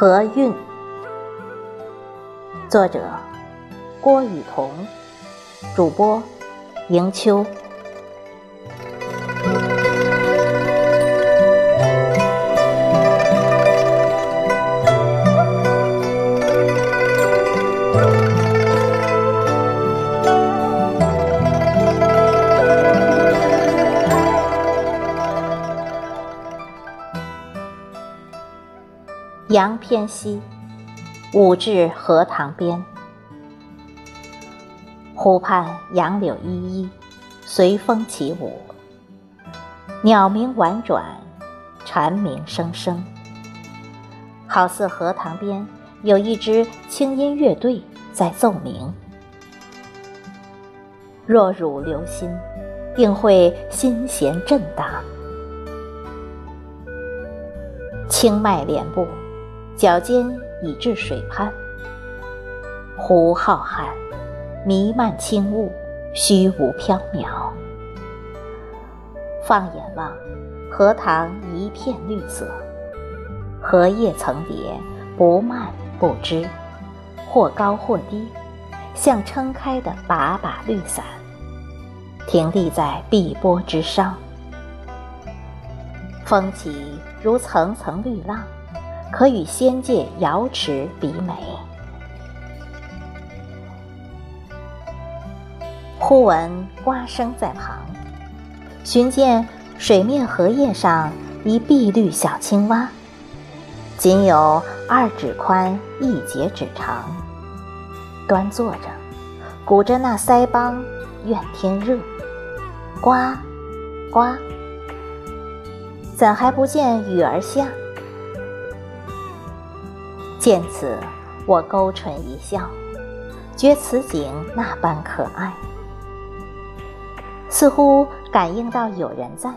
和韵，作者郭雨桐，主播迎秋。杨偏西，舞至荷塘边。湖畔杨柳依依，随风起舞。鸟鸣婉转，蝉鸣声声，好似荷塘边有一支清音乐队在奏鸣。若汝留心，定会心弦震荡。轻迈莲步。脚尖已至水畔，湖浩瀚，弥漫轻雾，虚无缥缈。放眼望，荷塘一片绿色，荷叶层叠，不蔓不枝，或高或低，像撑开的把把绿伞，挺立在碧波之上，风起如层层绿浪。可与仙界瑶池比美。忽闻呱声在旁，寻见水面荷叶上一碧绿小青蛙，仅有二指宽，一节指长，端坐着，鼓着那腮帮，怨天热。呱，呱，怎还不见雨儿下？见此，我勾唇一笑，觉此景那般可爱，似乎感应到有人在。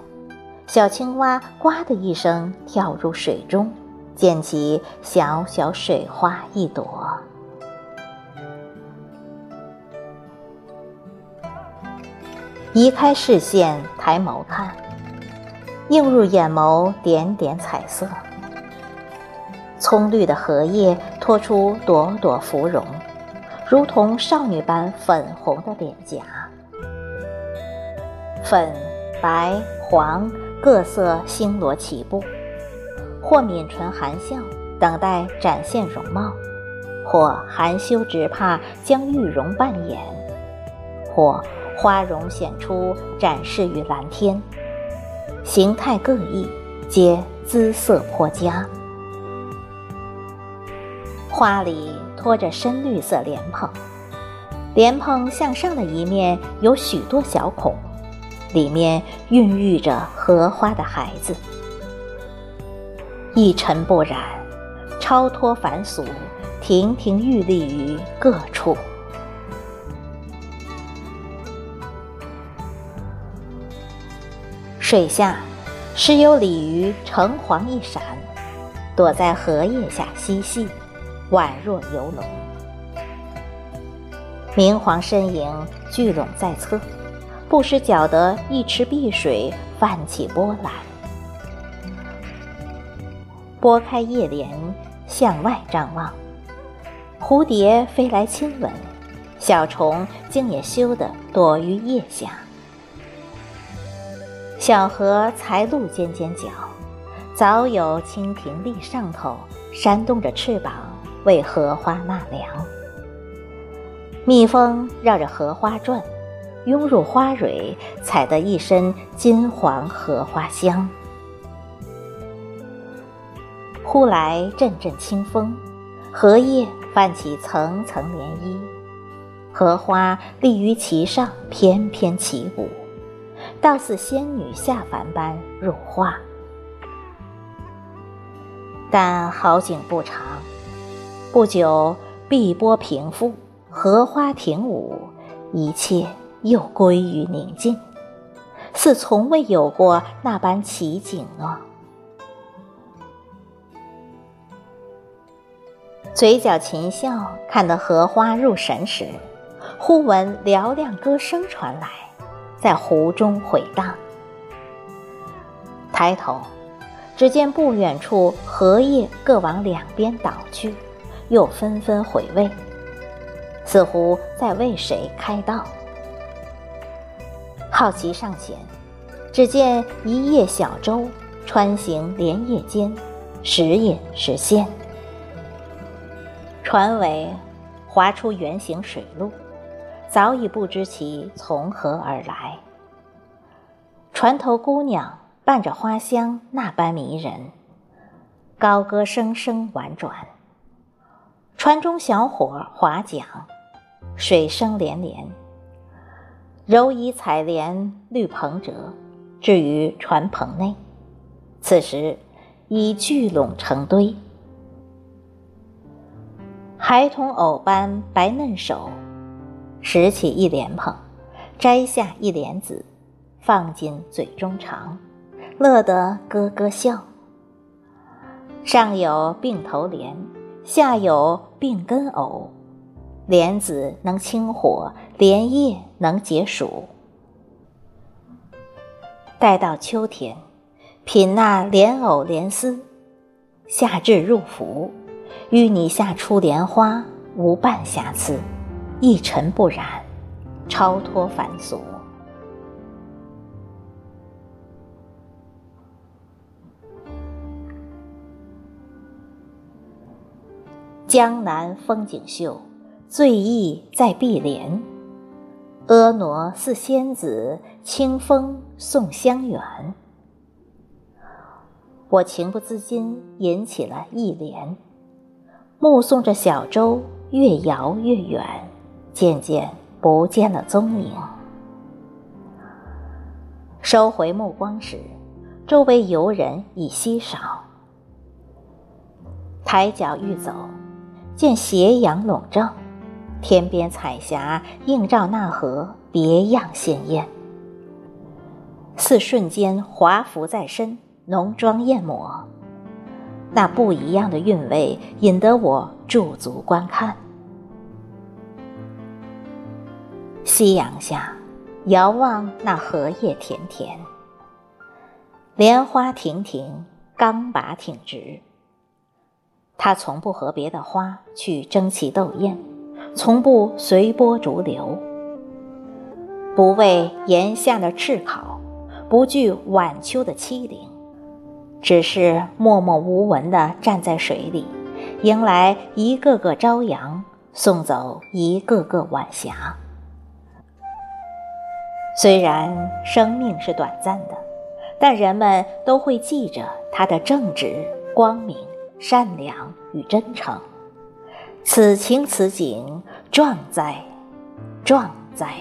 小青蛙“呱”的一声跳入水中，溅起小小水花一朵。移开视线，抬眸看，映入眼眸点点彩色。葱绿的荷叶托出朵朵芙蓉，如同少女般粉红的脸颊。粉、白、黄各色星罗棋布，或抿唇含笑，等待展现容貌；或含羞只怕将玉容扮演；或花容显出，展示于蓝天。形态各异，皆姿色颇佳。花里托着深绿色莲蓬，莲蓬向上的一面有许多小孔，里面孕育着荷花的孩子。一尘不染，超脱凡俗，亭亭玉立于各处。水下，时有鲤鱼橙黄一闪，躲在荷叶下嬉戏。宛若游龙，明黄身影聚拢在侧，不时搅得一池碧水泛起波澜。拨开叶帘，向外张望，蝴蝶飞来亲吻，小虫竟也羞得躲于叶下。小荷才露尖尖角，早有蜻蜓立上头，扇动着翅膀。为荷花纳凉，蜜蜂绕着荷花转，拥入花蕊，采得一身金黄荷花香。忽来阵阵清风，荷叶泛起层层涟漪，荷花立于其上，翩翩起舞，倒似仙女下凡般入画。但好景不长。不久，碧波平复，荷花停舞，一切又归于宁静，似从未有过那般奇景呢。嘴角噙笑，看得荷花入神时，忽闻嘹亮歌声传来，在湖中回荡。抬头，只见不远处荷叶各往两边倒去，又纷纷回味，似乎在为谁开道。好奇上前，只见一叶小舟穿行莲叶间，时隐时现。船尾划出圆形水路，早已不知其从何而来。船头姑娘。伴着花香，那般迷人。高歌声声婉转。船中小伙划桨，水声连连。柔夷采莲绿蓬折，置于船篷内。此时已聚拢成堆。孩童藕般白嫩手，拾起一莲蓬，摘下一莲子，放进嘴中尝。乐得咯咯笑。上有并头莲，下有病根藕，莲子能清火，莲叶能解暑。待到秋天，品那莲藕莲丝，夏至入伏，与你下出莲花无半瑕疵，一尘不染，超脱凡俗。江南风景秀，醉意在碧莲。婀娜似仙子，清风送香远。我情不自禁吟起了一联，目送着小舟越摇越远，渐渐不见了踪影。收回目光时，周围游人已稀少。抬脚欲走。见斜阳笼罩，天边彩霞映照那河，别样鲜艳，似瞬间华服在身，浓妆艳抹。那不一样的韵味，引得我驻足观看。夕阳下，遥望那荷叶田田，莲花亭亭，刚拔挺直。他从不和别的花去争奇斗艳，从不随波逐流，不畏炎夏的炙烤，不惧晚秋的凄凌，只是默默无闻地站在水里，迎来一个个朝阳，送走一个个晚霞。虽然生命是短暂的，但人们都会记着他的正直光明。善良与真诚，此情此景，壮哉，壮哉！